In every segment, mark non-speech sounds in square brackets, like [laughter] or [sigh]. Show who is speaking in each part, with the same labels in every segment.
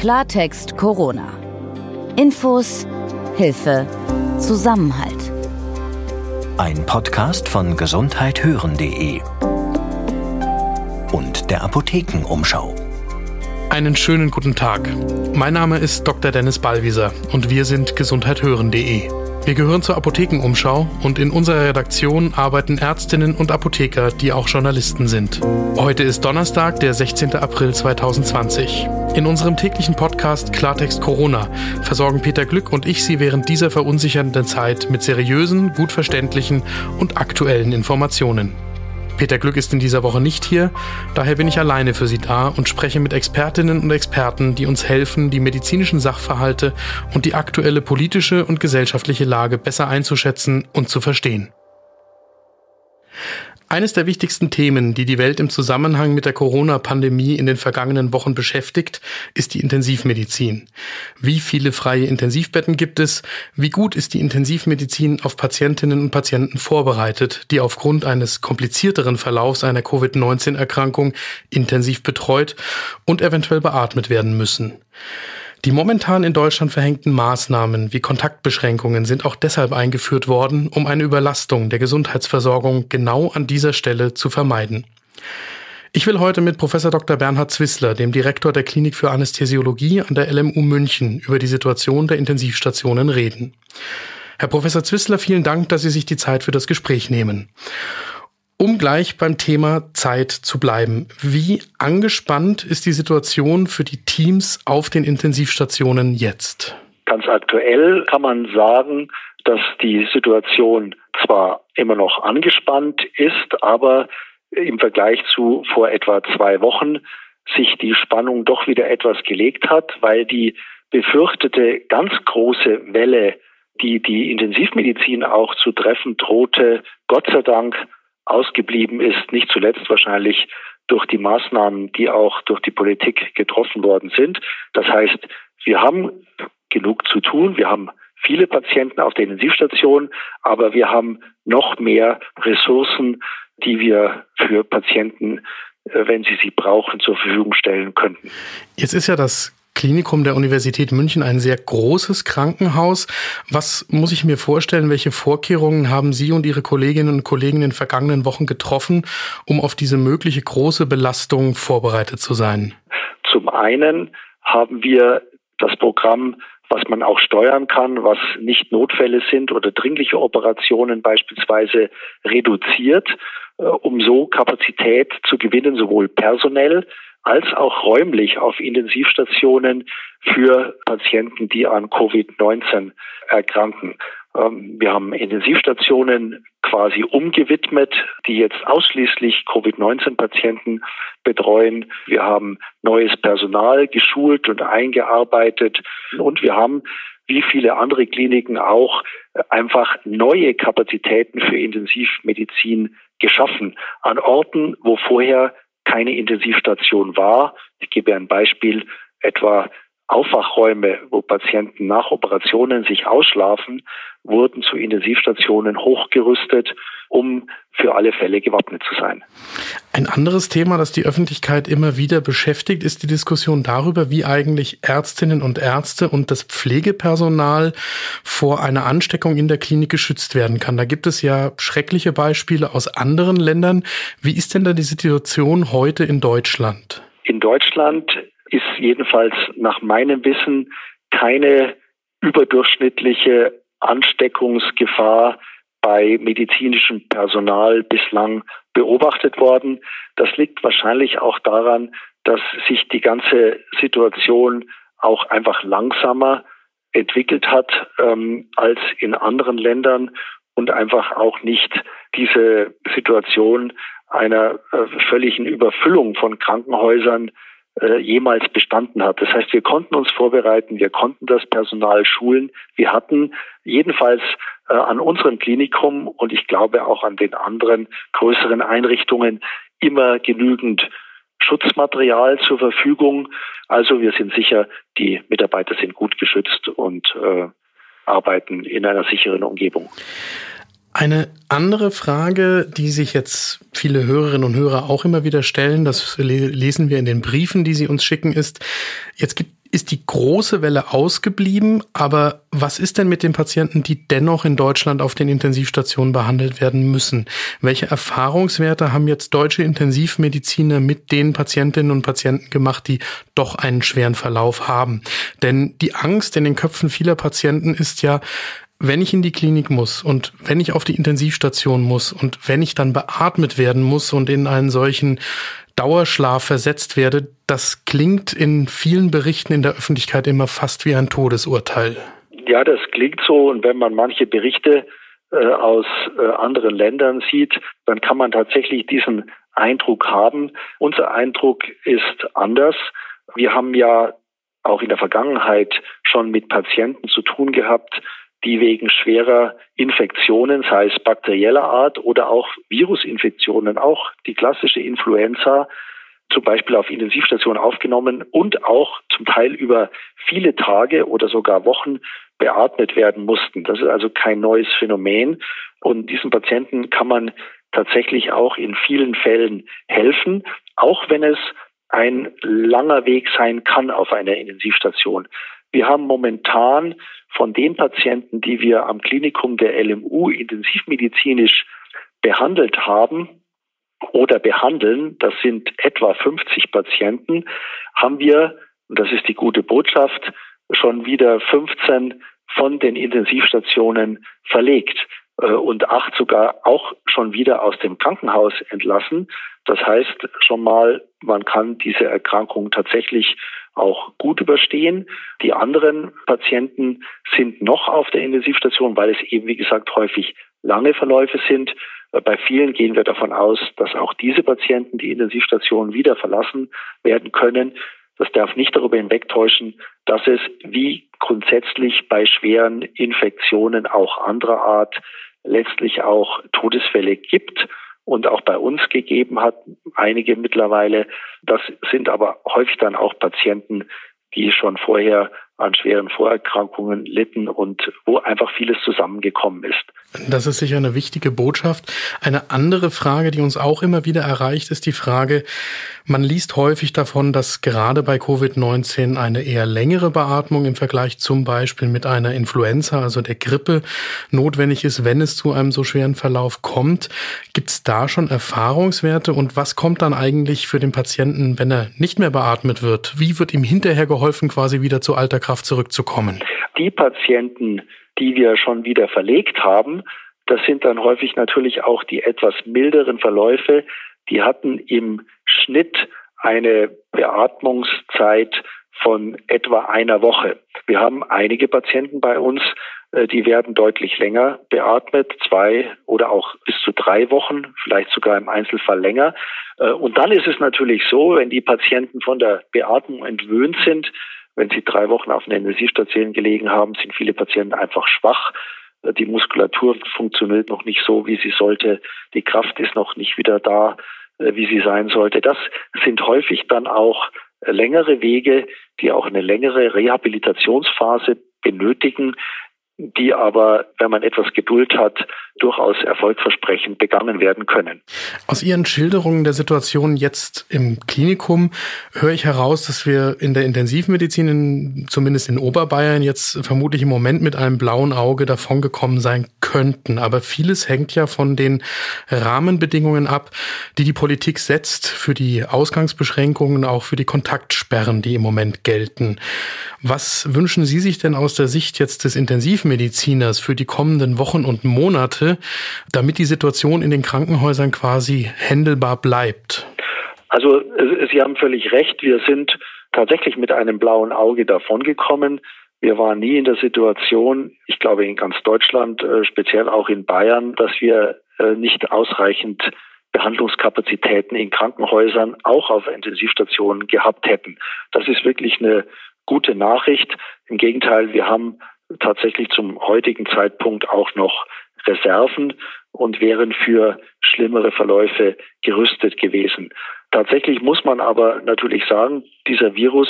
Speaker 1: Klartext Corona. Infos, Hilfe, Zusammenhalt.
Speaker 2: Ein Podcast von gesundheithören.de und der Apothekenumschau.
Speaker 3: Einen schönen guten Tag. Mein Name ist Dr. Dennis Ballwieser und wir sind gesundheithören.de. Wir gehören zur Apothekenumschau und in unserer Redaktion arbeiten Ärztinnen und Apotheker, die auch Journalisten sind. Heute ist Donnerstag, der 16. April 2020. In unserem täglichen Podcast Klartext Corona versorgen Peter Glück und ich Sie während dieser verunsichernden Zeit mit seriösen, gut verständlichen und aktuellen Informationen. Peter Glück ist in dieser Woche nicht hier, daher bin ich alleine für Sie da und spreche mit Expertinnen und Experten, die uns helfen, die medizinischen Sachverhalte und die aktuelle politische und gesellschaftliche Lage besser einzuschätzen und zu verstehen. Eines der wichtigsten Themen, die die Welt im Zusammenhang mit der Corona-Pandemie in den vergangenen Wochen beschäftigt, ist die Intensivmedizin. Wie viele freie Intensivbetten gibt es? Wie gut ist die Intensivmedizin auf Patientinnen und Patienten vorbereitet, die aufgrund eines komplizierteren Verlaufs einer Covid-19-Erkrankung intensiv betreut und eventuell beatmet werden müssen? Die momentan in Deutschland verhängten Maßnahmen wie Kontaktbeschränkungen sind auch deshalb eingeführt worden, um eine Überlastung der Gesundheitsversorgung genau an dieser Stelle zu vermeiden. Ich will heute mit Professor Dr. Bernhard Zwissler, dem Direktor der Klinik für Anästhesiologie an der LMU München, über die Situation der Intensivstationen reden. Herr Professor Zwissler, vielen Dank, dass Sie sich die Zeit für das Gespräch nehmen. Um gleich beim Thema Zeit zu bleiben. Wie angespannt ist die Situation für die Teams auf den Intensivstationen jetzt?
Speaker 4: Ganz aktuell kann man sagen, dass die Situation zwar immer noch angespannt ist, aber im Vergleich zu vor etwa zwei Wochen sich die Spannung doch wieder etwas gelegt hat, weil die befürchtete ganz große Welle, die die Intensivmedizin auch zu treffen drohte, Gott sei Dank ausgeblieben ist, nicht zuletzt wahrscheinlich durch die Maßnahmen, die auch durch die Politik getroffen worden sind. Das heißt, wir haben genug zu tun. Wir haben viele Patienten auf der Intensivstation, aber wir haben noch mehr Ressourcen, die wir für Patienten, äh, wenn sie sie brauchen, zur Verfügung stellen könnten.
Speaker 3: Jetzt ist ja das Klinikum der Universität München ein sehr großes Krankenhaus. Was muss ich mir vorstellen? Welche Vorkehrungen haben Sie und Ihre Kolleginnen und Kollegen in den vergangenen Wochen getroffen, um auf diese mögliche große Belastung vorbereitet zu sein?
Speaker 4: Zum einen haben wir das Programm was man auch steuern kann, was nicht Notfälle sind oder dringliche Operationen beispielsweise reduziert, äh, um so Kapazität zu gewinnen, sowohl personell als auch räumlich auf Intensivstationen für Patienten, die an Covid-19 erkranken. Ähm, wir haben Intensivstationen quasi umgewidmet, die jetzt ausschließlich Covid-19-Patienten betreuen. Wir haben neues Personal geschult und eingearbeitet und wir haben wie viele andere Kliniken auch einfach neue Kapazitäten für Intensivmedizin geschaffen an Orten, wo vorher keine Intensivstation war. Ich gebe ein Beispiel, etwa Aufwachräume, wo Patienten nach Operationen sich ausschlafen, wurden zu Intensivstationen hochgerüstet, um für alle Fälle gewappnet zu sein.
Speaker 3: Ein anderes Thema, das die Öffentlichkeit immer wieder beschäftigt, ist die Diskussion darüber, wie eigentlich Ärztinnen und Ärzte und das Pflegepersonal vor einer Ansteckung in der Klinik geschützt werden kann. Da gibt es ja schreckliche Beispiele aus anderen Ländern. Wie ist denn da die Situation heute in Deutschland?
Speaker 4: In Deutschland ist jedenfalls nach meinem Wissen keine überdurchschnittliche Ansteckungsgefahr bei medizinischem Personal bislang beobachtet worden. Das liegt wahrscheinlich auch daran, dass sich die ganze Situation auch einfach langsamer entwickelt hat ähm, als in anderen Ländern und einfach auch nicht diese Situation einer äh, völligen Überfüllung von Krankenhäusern äh, jemals bestanden hat. Das heißt, wir konnten uns vorbereiten, wir konnten das Personal schulen. Wir hatten jedenfalls äh, an unserem Klinikum und ich glaube auch an den anderen größeren Einrichtungen immer genügend Schutzmaterial zur Verfügung. Also wir sind sicher, die Mitarbeiter sind gut geschützt und äh, arbeiten in einer sicheren Umgebung.
Speaker 3: Eine andere Frage, die sich jetzt viele Hörerinnen und Hörer auch immer wieder stellen, das lesen wir in den Briefen, die sie uns schicken, ist, jetzt gibt ist die große Welle ausgeblieben, aber was ist denn mit den Patienten, die dennoch in Deutschland auf den Intensivstationen behandelt werden müssen? Welche Erfahrungswerte haben jetzt deutsche Intensivmediziner mit den Patientinnen und Patienten gemacht, die doch einen schweren Verlauf haben? Denn die Angst in den Köpfen vieler Patienten ist ja, wenn ich in die Klinik muss und wenn ich auf die Intensivstation muss und wenn ich dann beatmet werden muss und in einen solchen Dauerschlaf versetzt werde, das klingt in vielen Berichten in der Öffentlichkeit immer fast wie ein Todesurteil.
Speaker 4: Ja, das klingt so. Und wenn man manche Berichte äh, aus äh, anderen Ländern sieht, dann kann man tatsächlich diesen Eindruck haben. Unser Eindruck ist anders. Wir haben ja auch in der Vergangenheit schon mit Patienten zu tun gehabt, die wegen schwerer Infektionen, sei es bakterieller Art oder auch Virusinfektionen, auch die klassische Influenza, zum Beispiel auf Intensivstationen aufgenommen und auch zum Teil über viele Tage oder sogar Wochen beatmet werden mussten. Das ist also kein neues Phänomen. Und diesen Patienten kann man tatsächlich auch in vielen Fällen helfen, auch wenn es ein langer Weg sein kann auf einer Intensivstation. Wir haben momentan von den Patienten, die wir am Klinikum der LMU intensivmedizinisch behandelt haben oder behandeln, das sind etwa 50 Patienten, haben wir, und das ist die gute Botschaft, schon wieder 15 von den Intensivstationen verlegt äh, und acht sogar auch schon wieder aus dem Krankenhaus entlassen. Das heißt schon mal, man kann diese Erkrankung tatsächlich auch gut überstehen. Die anderen Patienten sind noch auf der Intensivstation, weil es eben, wie gesagt, häufig lange Verläufe sind. Bei vielen gehen wir davon aus, dass auch diese Patienten die Intensivstation wieder verlassen werden können. Das darf nicht darüber hinwegtäuschen, dass es wie grundsätzlich bei schweren Infektionen auch anderer Art letztlich auch Todesfälle gibt und auch bei uns gegeben hat, einige mittlerweile. Das sind aber häufig dann auch Patienten, die schon vorher an schweren Vorerkrankungen litten und wo einfach vieles zusammengekommen ist.
Speaker 3: Das ist sicher eine wichtige Botschaft. Eine andere Frage, die uns auch immer wieder erreicht, ist die Frage, man liest häufig davon, dass gerade bei Covid-19 eine eher längere Beatmung im Vergleich zum Beispiel mit einer Influenza, also der Grippe, notwendig ist, wenn es zu einem so schweren Verlauf kommt. Gibt es da schon Erfahrungswerte und was kommt dann eigentlich für den Patienten, wenn er nicht mehr beatmet wird? Wie wird ihm hinterher geholfen, quasi wieder zu alter Kraft zurückzukommen?
Speaker 4: Die Patienten, die wir schon wieder verlegt haben, das sind dann häufig natürlich auch die etwas milderen Verläufe. Die hatten im Schnitt eine Beatmungszeit von etwa einer Woche. Wir haben einige Patienten bei uns, die werden deutlich länger beatmet, zwei oder auch bis zu drei Wochen, vielleicht sogar im Einzelfall länger. Und dann ist es natürlich so, wenn die Patienten von der Beatmung entwöhnt sind, wenn sie drei Wochen auf einer Intensivstation gelegen haben, sind viele Patienten einfach schwach. Die Muskulatur funktioniert noch nicht so, wie sie sollte. Die Kraft ist noch nicht wieder da, äh, wie sie sein sollte. Das sind häufig dann auch längere Wege, die auch eine längere Rehabilitationsphase benötigen, die aber, wenn man etwas Geduld hat, durchaus erfolgversprechend begangen werden können.
Speaker 3: Aus Ihren Schilderungen der Situation jetzt im Klinikum höre ich heraus, dass wir in der Intensivmedizin, in, zumindest in Oberbayern, jetzt vermutlich im Moment mit einem blauen Auge davongekommen sein könnten. Aber vieles hängt ja von den Rahmenbedingungen ab, die die Politik setzt für die Ausgangsbeschränkungen, auch für die Kontaktsperren, die im Moment gelten. Was wünschen Sie sich denn aus der Sicht jetzt des Intensivmediziners für die kommenden Wochen und Monate, damit die Situation in den Krankenhäusern quasi händelbar bleibt?
Speaker 4: Also Sie haben völlig recht. Wir sind tatsächlich mit einem blauen Auge davongekommen. Wir waren nie in der Situation, ich glaube in ganz Deutschland, äh, speziell auch in Bayern, dass wir äh, nicht ausreichend Behandlungskapazitäten in Krankenhäusern, auch auf Intensivstationen gehabt hätten. Das ist wirklich eine gute Nachricht. Im Gegenteil, wir haben tatsächlich zum heutigen Zeitpunkt auch noch Reserven und wären für schlimmere Verläufe gerüstet gewesen. Tatsächlich muss man aber natürlich sagen, dieser Virus,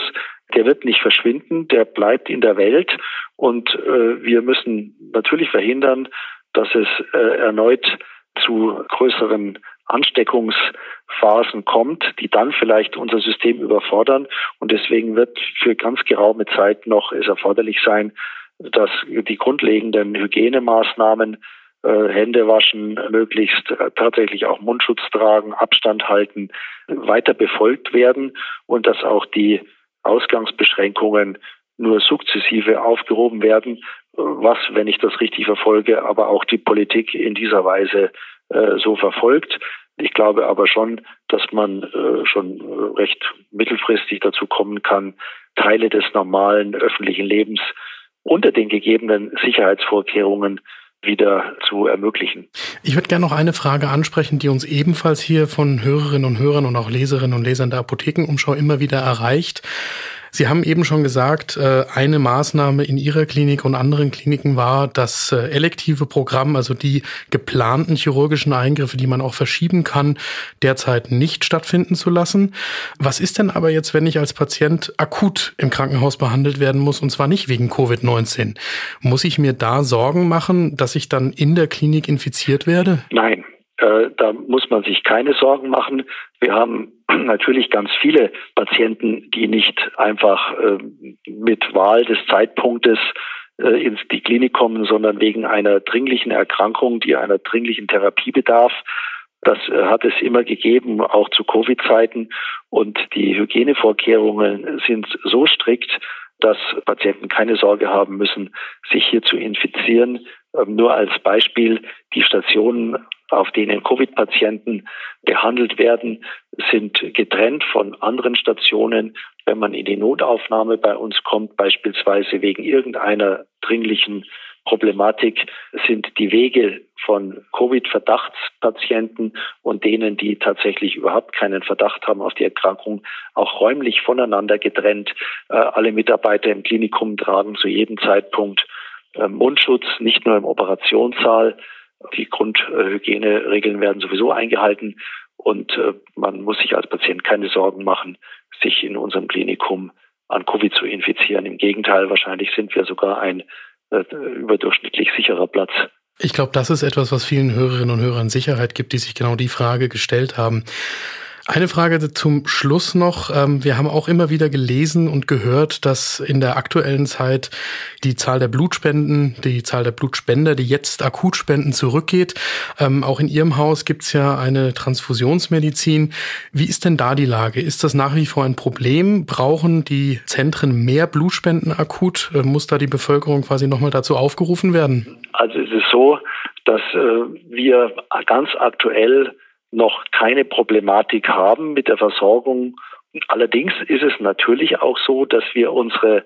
Speaker 4: der wird nicht verschwinden, der bleibt in der Welt und äh, wir müssen natürlich verhindern, dass es äh, erneut zu größeren Ansteckungsphasen kommt, die dann vielleicht unser System überfordern. Und deswegen wird für ganz geraume Zeit noch es erforderlich sein, dass die grundlegenden Hygienemaßnahmen äh, Hände waschen, möglichst äh, tatsächlich auch Mundschutz tragen, Abstand halten, weiter befolgt werden und dass auch die Ausgangsbeschränkungen nur sukzessive aufgehoben werden, was, wenn ich das richtig verfolge, aber auch die Politik in dieser Weise äh, so verfolgt. Ich glaube aber schon, dass man äh, schon recht mittelfristig dazu kommen kann, Teile des normalen öffentlichen Lebens unter den gegebenen Sicherheitsvorkehrungen wieder zu ermöglichen.
Speaker 3: Ich würde gerne noch eine Frage ansprechen, die uns ebenfalls hier von Hörerinnen und Hörern und auch Leserinnen und Lesern der Apothekenumschau immer wieder erreicht. Sie haben eben schon gesagt, äh, eine Maßnahme in Ihrer Klinik und anderen Kliniken war, das äh, elektive Programm, also die geplanten chirurgischen Eingriffe, die man auch verschieben kann, derzeit nicht stattfinden zu lassen. Was ist denn aber jetzt, wenn ich als Patient akut im Krankenhaus behandelt werden muss, und zwar nicht wegen Covid-19? Muss ich mir da Sorgen machen, dass ich dann in der Klinik infiziert werde?
Speaker 4: Nein. Äh, da muss man sich keine Sorgen machen. Wir haben [clears throat] natürlich ganz viele Patienten, die nicht einfach äh, mit Wahl des Zeitpunktes äh, in die Klinik kommen, sondern wegen einer dringlichen Erkrankung, die einer dringlichen Therapie bedarf. Das äh, hat es immer gegeben, auch zu Covid-Zeiten. Und die Hygienevorkehrungen sind so strikt, dass Patienten keine Sorge haben müssen, sich hier zu infizieren. Ähm, nur als Beispiel, die Stationen auf denen Covid-Patienten behandelt werden, sind getrennt von anderen Stationen. Wenn man in die Notaufnahme bei uns kommt, beispielsweise wegen irgendeiner dringlichen Problematik, sind die Wege von Covid-Verdachtspatienten und denen, die tatsächlich überhaupt keinen Verdacht haben auf die Erkrankung, auch räumlich voneinander getrennt. Äh, alle Mitarbeiter im Klinikum tragen zu jedem Zeitpunkt Mundschutz, nicht nur im Operationssaal, die Grundhygieneregeln werden sowieso eingehalten und äh, man muss sich als Patient keine Sorgen machen, sich in unserem Klinikum an Covid zu infizieren. Im Gegenteil, wahrscheinlich sind wir sogar ein äh, überdurchschnittlich sicherer Platz.
Speaker 3: Ich glaube, das ist etwas, was vielen Hörerinnen und Hörern Sicherheit gibt, die sich genau die Frage gestellt haben. Eine Frage zum Schluss noch. Ähm, wir haben auch immer wieder gelesen und gehört, dass in der aktuellen Zeit die Zahl der Blutspenden, die Zahl der Blutspender, die jetzt akut spenden, zurückgeht. Ähm, auch in Ihrem Haus gibt es ja eine Transfusionsmedizin. Wie ist denn da die Lage? Ist das nach wie vor ein Problem? Brauchen die Zentren mehr Blutspenden akut? Äh, muss da die Bevölkerung quasi nochmal dazu aufgerufen werden?
Speaker 4: Also es ist so, dass äh, wir ganz aktuell noch keine Problematik haben mit der Versorgung. Allerdings ist es natürlich auch so, dass wir unsere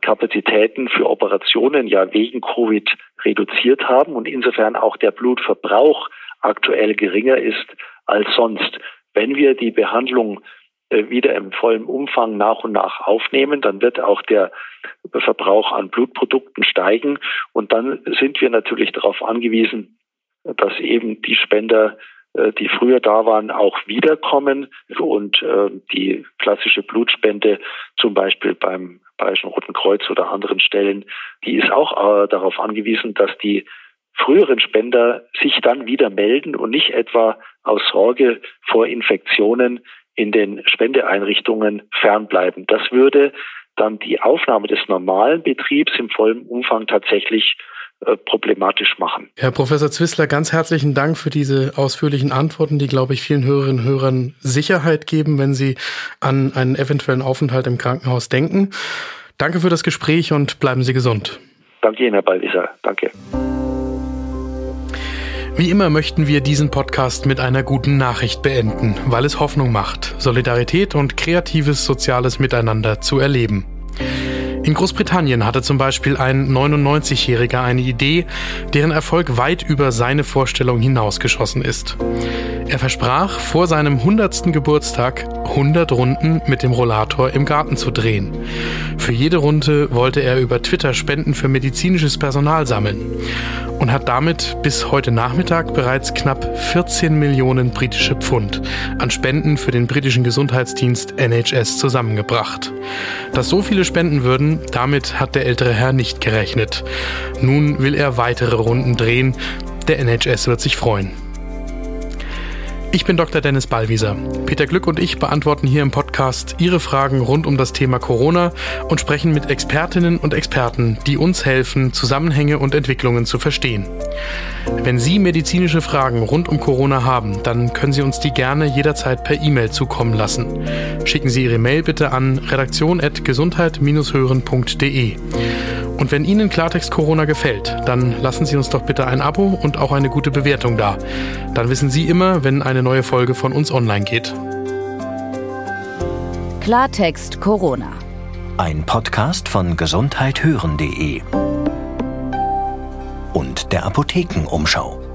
Speaker 4: Kapazitäten für Operationen ja wegen Covid reduziert haben und insofern auch der Blutverbrauch aktuell geringer ist als sonst. Wenn wir die Behandlung äh, wieder im vollen Umfang nach und nach aufnehmen, dann wird auch der Verbrauch an Blutprodukten steigen und dann sind wir natürlich darauf angewiesen, dass eben die Spender die früher da waren, auch wiederkommen und äh, die klassische Blutspende zum Beispiel beim Bayerischen Roten Kreuz oder anderen Stellen, die ist auch äh, darauf angewiesen, dass die früheren Spender sich dann wieder melden und nicht etwa aus Sorge vor Infektionen in den Spendeeinrichtungen fernbleiben. Das würde dann die Aufnahme des normalen Betriebs im vollen Umfang tatsächlich äh, problematisch machen.
Speaker 3: Herr Professor Zwissler, ganz herzlichen Dank für diese ausführlichen Antworten, die, glaube ich, vielen Hörerinnen und Hörern Sicherheit geben, wenn sie an einen eventuellen Aufenthalt im Krankenhaus denken. Danke für das Gespräch und bleiben Sie gesund.
Speaker 4: Danke Ihnen, Herr Baldiser. Danke.
Speaker 3: Wie immer möchten wir diesen Podcast mit einer guten Nachricht beenden, weil es Hoffnung macht, Solidarität und kreatives soziales Miteinander zu erleben. In Großbritannien hatte zum Beispiel ein 99-Jähriger eine Idee, deren Erfolg weit über seine Vorstellung hinausgeschossen ist. Er versprach, vor seinem 100. Geburtstag 100 Runden mit dem Rollator im Garten zu drehen. Für jede Runde wollte er über Twitter Spenden für medizinisches Personal sammeln und hat damit bis heute Nachmittag bereits knapp 14 Millionen britische Pfund an Spenden für den britischen Gesundheitsdienst NHS zusammengebracht. Dass so viele spenden würden, damit hat der ältere Herr nicht gerechnet. Nun will er weitere Runden drehen. Der NHS wird sich freuen. Ich bin Dr. Dennis Ballwieser. Peter Glück und ich beantworten hier im Podcast Ihre Fragen rund um das Thema Corona und sprechen mit Expertinnen und Experten, die uns helfen, Zusammenhänge und Entwicklungen zu verstehen. Wenn Sie medizinische Fragen rund um Corona haben, dann können Sie uns die gerne jederzeit per E-Mail zukommen lassen. Schicken Sie Ihre Mail bitte an redaktion.gesundheit-hören.de. Und wenn Ihnen Klartext Corona gefällt, dann lassen Sie uns doch bitte ein Abo und auch eine gute Bewertung da. Dann wissen Sie immer, wenn eine neue Folge von uns online geht.
Speaker 1: Klartext Corona.
Speaker 2: Ein Podcast von gesundheithören.de und der Apothekenumschau.